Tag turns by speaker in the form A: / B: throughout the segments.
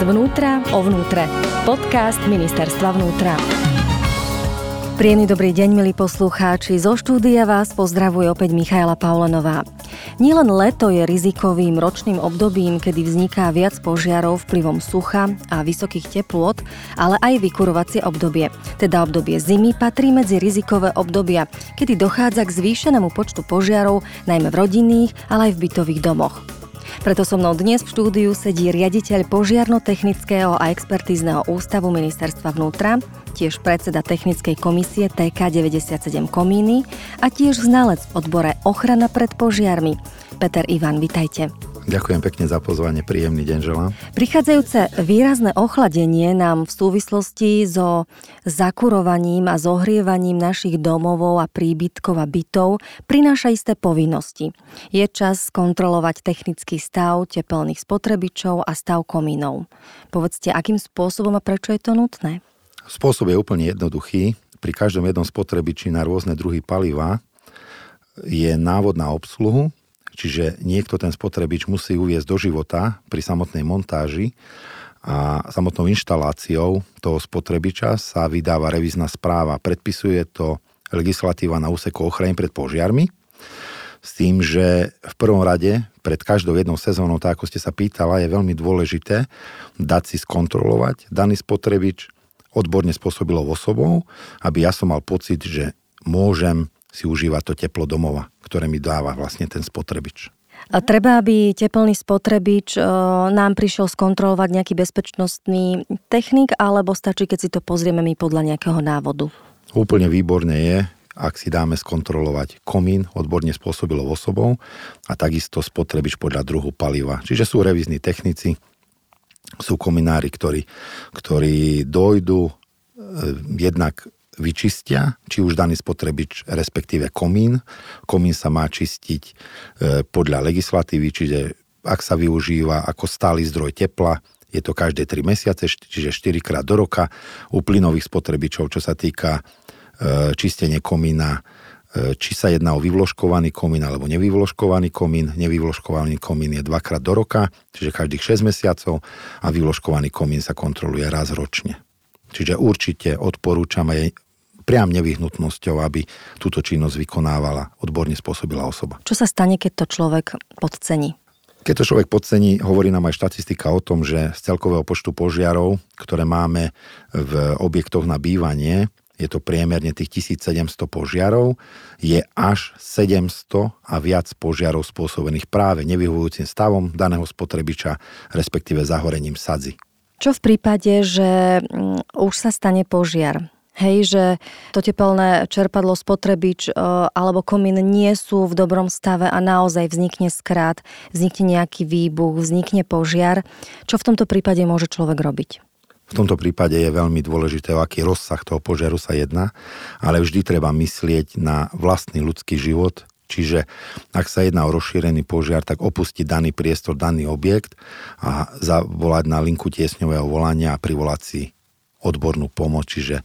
A: Zvnútra o vnútre. Podcast Ministerstva vnútra. Príjemný dobrý deň, milí poslucháči. Zo štúdia vás pozdravuje opäť Michaela Paulenová. Nielen leto je rizikovým ročným obdobím, kedy vzniká viac požiarov vplyvom sucha a vysokých teplôt, ale aj vykurovacie obdobie. Teda obdobie zimy patrí medzi rizikové obdobia, kedy dochádza k zvýšenému počtu požiarov, najmä v rodinných, ale aj v bytových domoch. Preto so mnou dnes v štúdiu sedí riaditeľ Požiarno-technického a expertízneho ústavu Ministerstva vnútra, tiež predseda technickej komisie TK97 Komíny a tiež znalec v odbore ochrana pred požiarmi. Peter Ivan, vitajte.
B: Ďakujem pekne za pozvanie, príjemný deň želám.
A: Prichádzajúce výrazné ochladenie nám v súvislosti so zakurovaním a zohrievaním našich domovov a príbytkov a bytov prináša isté povinnosti. Je čas kontrolovať technický stav tepelných spotrebičov a stav komínov. Povedzte, akým spôsobom a prečo je to nutné?
B: Spôsob je úplne jednoduchý. Pri každom jednom spotrebiči na rôzne druhy paliva je návod na obsluhu, Čiže niekto ten spotrebič musí uviezť do života pri samotnej montáži a samotnou inštaláciou toho spotrebiča sa vydáva revízna správa. Predpisuje to legislatíva na úseku ochrany pred požiarmi s tým, že v prvom rade pred každou jednou sezónou, tak ako ste sa pýtala, je veľmi dôležité dať si skontrolovať daný spotrebič odborne spôsobilou osobou, aby ja som mal pocit, že môžem si užívať to teplo domova, ktoré mi dáva vlastne ten spotrebič.
A: A treba, aby teplný spotrebič e, nám prišiel skontrolovať nejaký bezpečnostný technik, alebo stačí, keď si to pozrieme my podľa nejakého návodu?
B: Úplne výborne je, ak si dáme skontrolovať komín odborne spôsobilou osobou a takisto spotrebič podľa druhu paliva. Čiže sú revizní technici, sú kominári, ktorí, ktorí dojdu e, jednak vyčistia, či už daný spotrebič, respektíve komín. Komín sa má čistiť e, podľa legislatívy, čiže ak sa využíva ako stály zdroj tepla, je to každé 3 mesiace, čiže 4 krát do roka. U plynových spotrebičov, čo sa týka e, čistenie komína, e, či sa jedná o vyvložkovaný komín alebo nevyvložkovaný komín. Nevyvložkovaný komín je dvakrát do roka, čiže každých 6 mesiacov a vyvložkovaný komín sa kontroluje raz ročne. Čiže určite odporúčam aj priam nevyhnutnosťou, aby túto činnosť vykonávala odborne spôsobila osoba.
A: Čo sa stane, keď to človek podcení?
B: Keď to človek podcení, hovorí nám aj štatistika o tom, že z celkového počtu požiarov, ktoré máme v objektoch na bývanie, je to priemerne tých 1700 požiarov, je až 700 a viac požiarov spôsobených práve nevyhovujúcim stavom daného spotrebiča, respektíve zahorením sadzy.
A: Čo v prípade, že mm, už sa stane požiar? Hej, že to tepelné čerpadlo, spotrebič e, alebo komín nie sú v dobrom stave a naozaj vznikne skrát, vznikne nejaký výbuch, vznikne požiar. Čo v tomto prípade môže človek robiť?
B: V tomto prípade je veľmi dôležité, o aký rozsah toho požiaru sa jedná, ale vždy treba myslieť na vlastný ľudský život, Čiže ak sa jedná o rozšírený požiar, tak opustiť daný priestor, daný objekt a zavolať na linku tiesňového volania a privolať si odbornú pomoc, čiže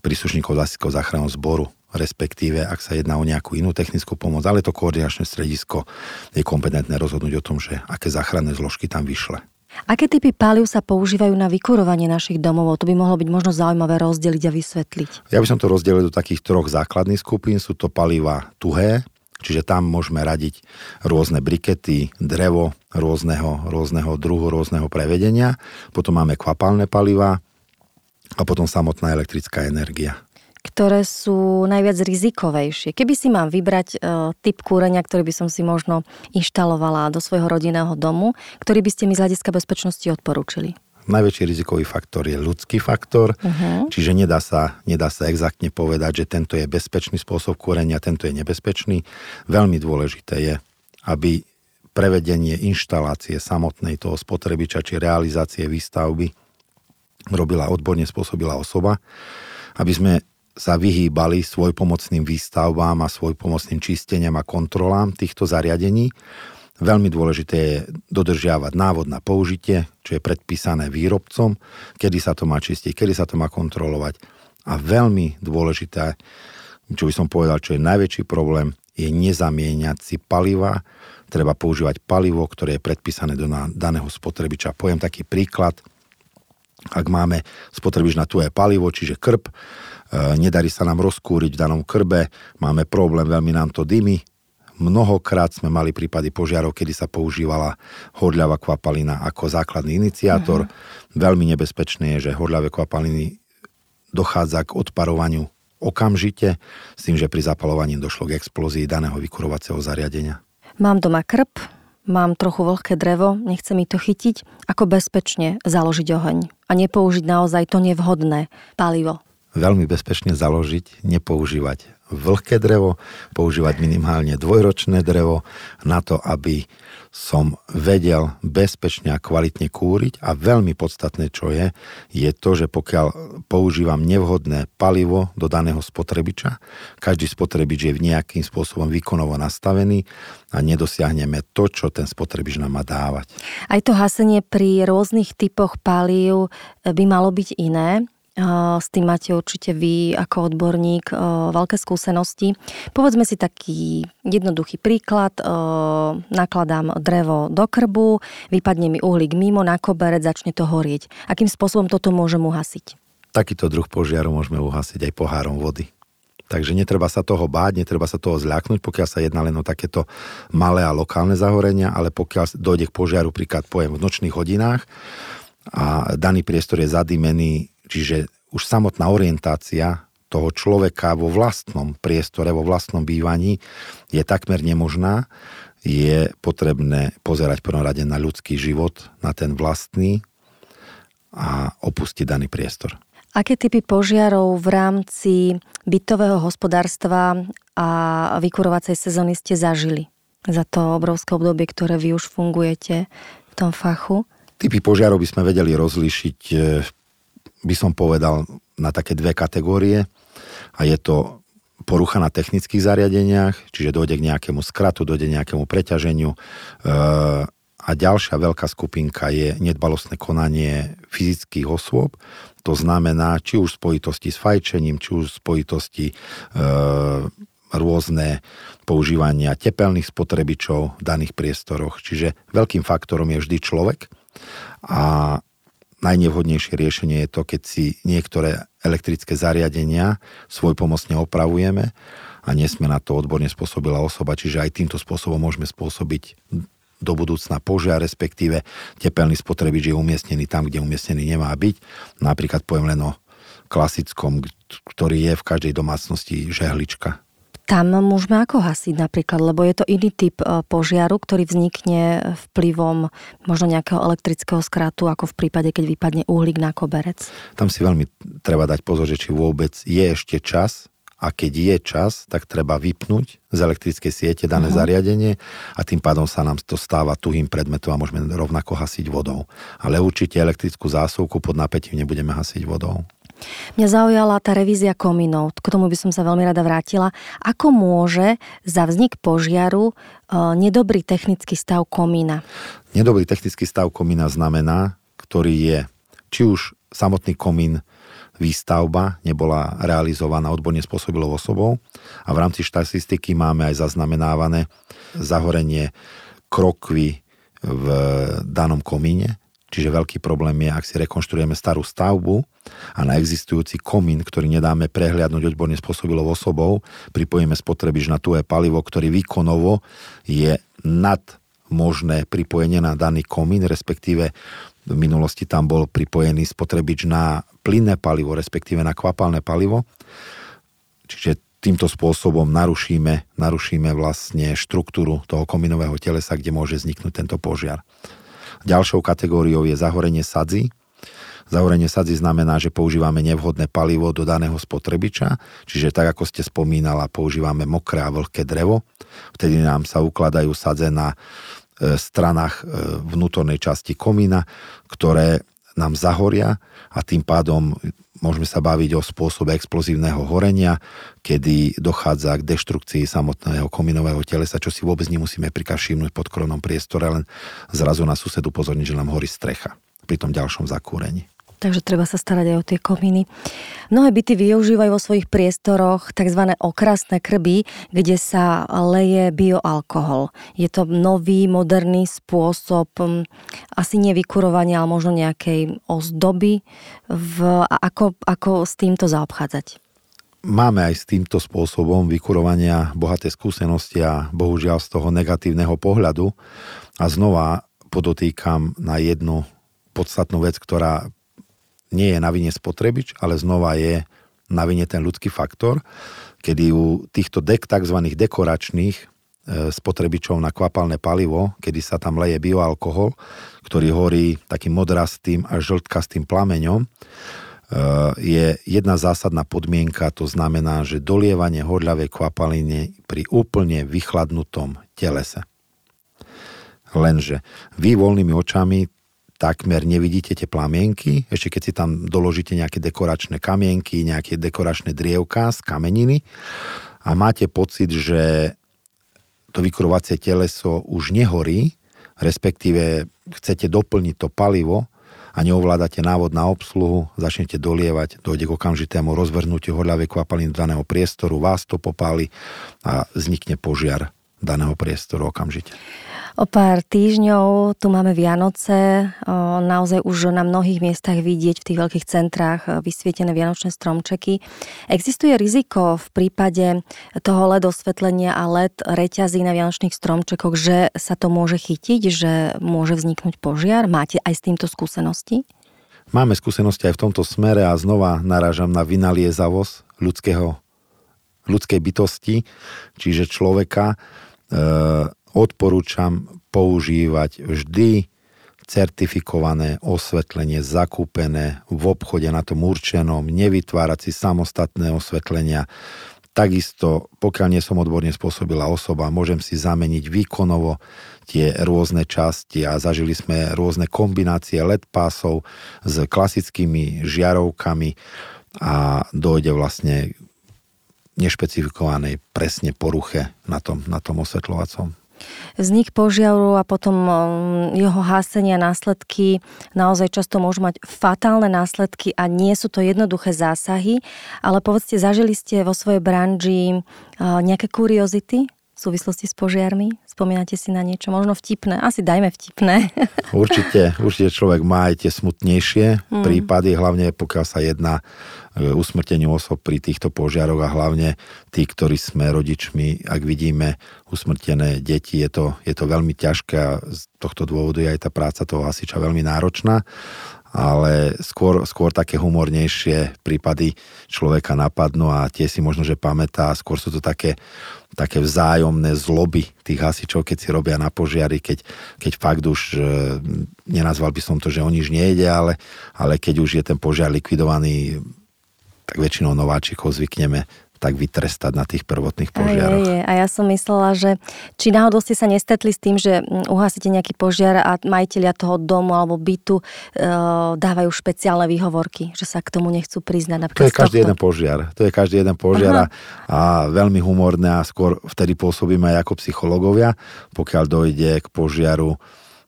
B: príslušníkov Lasického záchranného zboru, respektíve ak sa jedná o nejakú inú technickú pomoc, ale to koordinačné stredisko je kompetentné rozhodnúť o tom, že aké záchranné zložky tam vyšle.
A: Aké typy palív sa používajú na vykurovanie našich domov? To by mohlo byť možno zaujímavé rozdeliť a vysvetliť.
B: Ja by som to rozdelil do takých troch základných skupín. Sú to paliva tuhé, čiže tam môžeme radiť rôzne brikety, drevo rôzneho, rôzneho druhu, rôzneho prevedenia. Potom máme kvapalné paliva, a potom samotná elektrická energia
A: ktoré sú najviac rizikovejšie. Keby si mám vybrať e, typ kúrenia, ktorý by som si možno inštalovala do svojho rodinného domu, ktorý by ste mi z hľadiska bezpečnosti odporúčili?
B: Najväčší rizikový faktor je ľudský faktor, uh-huh. čiže nedá sa, nedá sa exaktne povedať, že tento je bezpečný spôsob kúrenia, tento je nebezpečný. Veľmi dôležité je, aby prevedenie inštalácie samotnej toho spotrebiča či realizácie výstavby robila odborne spôsobila osoba, aby sme sa vyhýbali svojpomocným výstavbám a svojpomocným čisteniam a kontrolám týchto zariadení. Veľmi dôležité je dodržiavať návod na použitie, čo je predpísané výrobcom, kedy sa to má čistiť, kedy sa to má kontrolovať. A veľmi dôležité, čo by som povedal, čo je najväčší problém, je nezamieňať si paliva treba používať palivo, ktoré je predpísané do daného spotrebiča. Poviem taký príklad. Ak máme spotrebič na tué palivo, čiže krb, e, nedarí sa nám rozkúriť v danom krbe, máme problém, veľmi nám to dymy, Mnohokrát sme mali prípady požiarov, kedy sa používala horľavá kvapalina ako základný iniciátor. Uh-huh. Veľmi nebezpečné je, že horľavé kvapaliny dochádza k odparovaniu okamžite, s tým, že pri zapalovaní došlo k explózii daného vykurovacieho zariadenia.
A: Mám doma krp, mám trochu vlhké drevo, nechce mi to chytiť, ako bezpečne založiť oheň a nepoužiť naozaj to nevhodné palivo.
B: Veľmi bezpečne založiť, nepoužívať vlhké drevo, používať minimálne dvojročné drevo na to, aby som vedel bezpečne a kvalitne kúriť a veľmi podstatné, čo je, je to, že pokiaľ používam nevhodné palivo do daného spotrebiča, každý spotrebič je v nejakým spôsobom výkonovo nastavený a nedosiahneme to, čo ten spotrebič nám má dávať.
A: Aj to hasenie pri rôznych typoch palív by malo byť iné. S tým máte určite vy ako odborník veľké skúsenosti. Povedzme si taký jednoduchý príklad. Nakladám drevo do krbu, vypadne mi uhlík mimo na koberec, začne to horieť. Akým spôsobom toto môžem uhasiť?
B: Takýto druh požiaru môžeme uhasiť aj pohárom vody. Takže netreba sa toho báť, netreba sa toho zľaknúť, pokiaľ sa jedná len o takéto malé a lokálne zahorenia, ale pokiaľ dojde k požiaru, príklad pojem v nočných hodinách a daný priestor je zadimený Čiže už samotná orientácia toho človeka vo vlastnom priestore, vo vlastnom bývaní je takmer nemožná. Je potrebné pozerať prvom rade na ľudský život, na ten vlastný a opustiť daný priestor.
A: Aké typy požiarov v rámci bytového hospodárstva a vykurovacej sezóny ste zažili za to obrovské obdobie, ktoré vy už fungujete v tom fachu?
B: Typy požiarov by sme vedeli rozlíšiť v by som povedal, na také dve kategórie a je to porucha na technických zariadeniach, čiže dojde k nejakému skratu, dojde k nejakému preťaženiu. E, a ďalšia veľká skupinka je nedbalostné konanie fyzických osôb. To znamená, či už v spojitosti s fajčením, či už spojitosti e, rôzne používania tepelných spotrebičov v daných priestoroch. Čiže veľkým faktorom je vždy človek a najnevhodnejšie riešenie je to, keď si niektoré elektrické zariadenia svoj pomocne opravujeme a nesme na to odborne spôsobila osoba, čiže aj týmto spôsobom môžeme spôsobiť do budúcna požiar, respektíve tepelný spotrebič je umiestnený tam, kde umiestnený nemá byť. Napríklad poviem len o klasickom, ktorý je v každej domácnosti žehlička
A: tam môžeme ako hasiť napríklad, lebo je to iný typ e, požiaru, ktorý vznikne vplyvom možno nejakého elektrického skratu, ako v prípade, keď vypadne uhlík na koberec.
B: Tam si veľmi treba dať pozor, že či vôbec je ešte čas a keď je čas, tak treba vypnúť z elektrickej siete dané uh-huh. zariadenie a tým pádom sa nám to stáva tuhým predmetom a môžeme rovnako hasiť vodou. Ale určite elektrickú zásuvku pod napätím nebudeme hasiť vodou.
A: Mňa zaujala tá revízia komínov, k tomu by som sa veľmi rada vrátila. Ako môže za vznik požiaru e, nedobrý technický stav komína?
B: Nedobrý technický stav komína znamená, ktorý je či už samotný komín výstavba nebola realizovaná odborne spôsobilou osobou a v rámci štatistiky máme aj zaznamenávané zahorenie krokvy v danom komíne, Čiže veľký problém je, ak si rekonštruujeme starú stavbu a na existujúci komín, ktorý nedáme prehliadnúť odborne spôsobilou osobou, pripojíme spotrebič na tué palivo, ktorý výkonovo je nad možné pripojenie na daný komín, respektíve v minulosti tam bol pripojený spotrebič na plynné palivo, respektíve na kvapalné palivo. Čiže týmto spôsobom narušíme, narušíme vlastne štruktúru toho kominového telesa, kde môže vzniknúť tento požiar. Ďalšou kategóriou je zahorenie sadzy. Zahorenie sadzy znamená, že používame nevhodné palivo do daného spotrebiča, čiže tak ako ste spomínala, používame mokré a vlhké drevo. Vtedy nám sa ukladajú sadze na e, stranách e, vnútornej časti komína, ktoré nám zahoria a tým pádom môžeme sa baviť o spôsobe explozívneho horenia, kedy dochádza k deštrukcii samotného kominového telesa, čo si vôbec nemusíme prikašívnuť pod koronom priestore, len zrazu na susedu pozorniť, že nám horí strecha pri tom ďalšom zakúrení.
A: Takže treba sa starať aj o tie komíny. Mnohé byty využívajú vo svojich priestoroch tzv. okrasné krby, kde sa leje bioalkohol. Je to nový, moderný spôsob hm, asi nevykurovania, ale možno nejakej ozdoby. V, ako, ako s týmto zaobchádzať?
B: Máme aj s týmto spôsobom vykurovania bohaté skúsenosti a bohužiaľ z toho negatívneho pohľadu. A znova podotýkam na jednu podstatnú vec, ktorá nie je na vine spotrebič, ale znova je na vine ten ľudský faktor, kedy u týchto dek, tzv. dekoračných e, spotrebičov na kvapalné palivo, kedy sa tam leje bioalkohol, ktorý horí takým modrastým a žltkastým plameňom, e, je jedna zásadná podmienka, to znamená, že dolievanie horľavej kvapaliny pri úplne vychladnutom telese. Lenže vy voľnými očami takmer nevidíte tie plamienky, ešte keď si tam doložíte nejaké dekoračné kamienky, nejaké dekoračné drievka z kameniny a máte pocit, že to vykurovacie teleso už nehorí, respektíve chcete doplniť to palivo a neovládate návod na obsluhu, začnete dolievať, dojde k okamžitému rozvrhnutiu horľavej kvapaliny daného priestoru, vás to popáli a vznikne požiar daného priestoru okamžite.
A: O pár týždňov tu máme Vianoce, naozaj už na mnohých miestach vidieť v tých veľkých centrách vysvietené vianočné stromčeky. Existuje riziko v prípade toho LED osvetlenia a LED reťazí na vianočných stromčekoch, že sa to môže chytiť, že môže vzniknúť požiar? Máte aj s týmto skúsenosti?
B: Máme skúsenosti aj v tomto smere a znova narážam na vynaliezavosť ľudského, ľudskej bytosti, čiže človeka. E, odporúčam používať vždy certifikované osvetlenie zakúpené v obchode na tom určenom, nevytvárať si samostatné osvetlenia. Takisto, pokiaľ nie som odborne spôsobila osoba, môžem si zameniť výkonovo tie rôzne časti a zažili sme rôzne kombinácie LED pásov s klasickými žiarovkami a dojde vlastne nešpecifikovanej presne poruche na tom, na tom osvetľovacom
A: Vznik požiaru a potom um, jeho hásenie a následky naozaj často môžu mať fatálne následky a nie sú to jednoduché zásahy, ale povedzte, zažili ste vo svojej branži uh, nejaké kuriozity v súvislosti s požiarmi? Spomínate si na niečo možno vtipné? Asi dajme vtipné.
B: Určite, určite človek má aj tie smutnejšie mm. prípady, hlavne pokiaľ sa jedná e, usmrteniu osob pri týchto požiaroch a hlavne tí, ktorí sme rodičmi, ak vidíme usmrtené deti, je to, je to veľmi ťažké a z tohto dôvodu je aj tá práca toho hasiča veľmi náročná ale skôr, skôr také humornejšie prípady človeka napadnú a tie si možno, že pamätá. Skôr sú to také, také vzájomné zloby tých hasičov, keď si robia na požiari, keď, keď fakt už, e, nenazval by som to, že o nič nejde, ale, ale keď už je ten požiar likvidovaný, tak väčšinou nováčikov zvykneme tak vytrestať na tých prvotných požiaroch.
A: Je, je. A ja som myslela, že či náhodou ste sa nestetli s tým, že mm, uhasíte nejaký požiar a majiteľia toho domu alebo bytu e, dávajú špeciálne výhovorky, že sa k tomu nechcú priznať.
B: To je každý jeden požiar. To je každý jeden požiar a, a veľmi humorné a skôr vtedy pôsobíme aj ako psychológovia, pokiaľ dojde k požiaru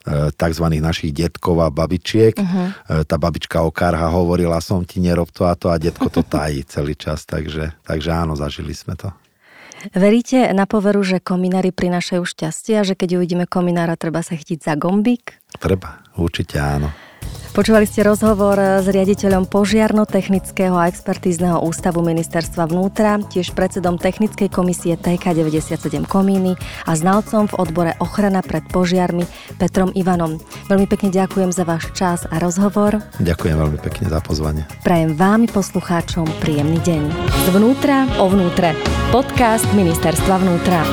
B: tzv. našich detkov a babičiek. Uh-huh. Tá babička okárha hovorila som ti nerob to a to a detko to tají celý čas, takže, takže áno, zažili sme to.
A: Veríte na poveru, že kominári prinášajú šťastie a že keď uvidíme kominára, treba sa chytiť za gombík?
B: Treba, určite áno.
A: Počúvali ste rozhovor s riaditeľom Požiarno-technického a expertízneho ústavu Ministerstva vnútra, tiež predsedom technickej komisie TK97 Komíny a znalcom v odbore ochrana pred požiarmi Petrom Ivanom. Veľmi pekne ďakujem za váš čas a rozhovor.
B: Ďakujem veľmi pekne za pozvanie.
A: Prajem vám poslucháčom príjemný deň. Zvnútra o vnútre. Podcast Ministerstva vnútra.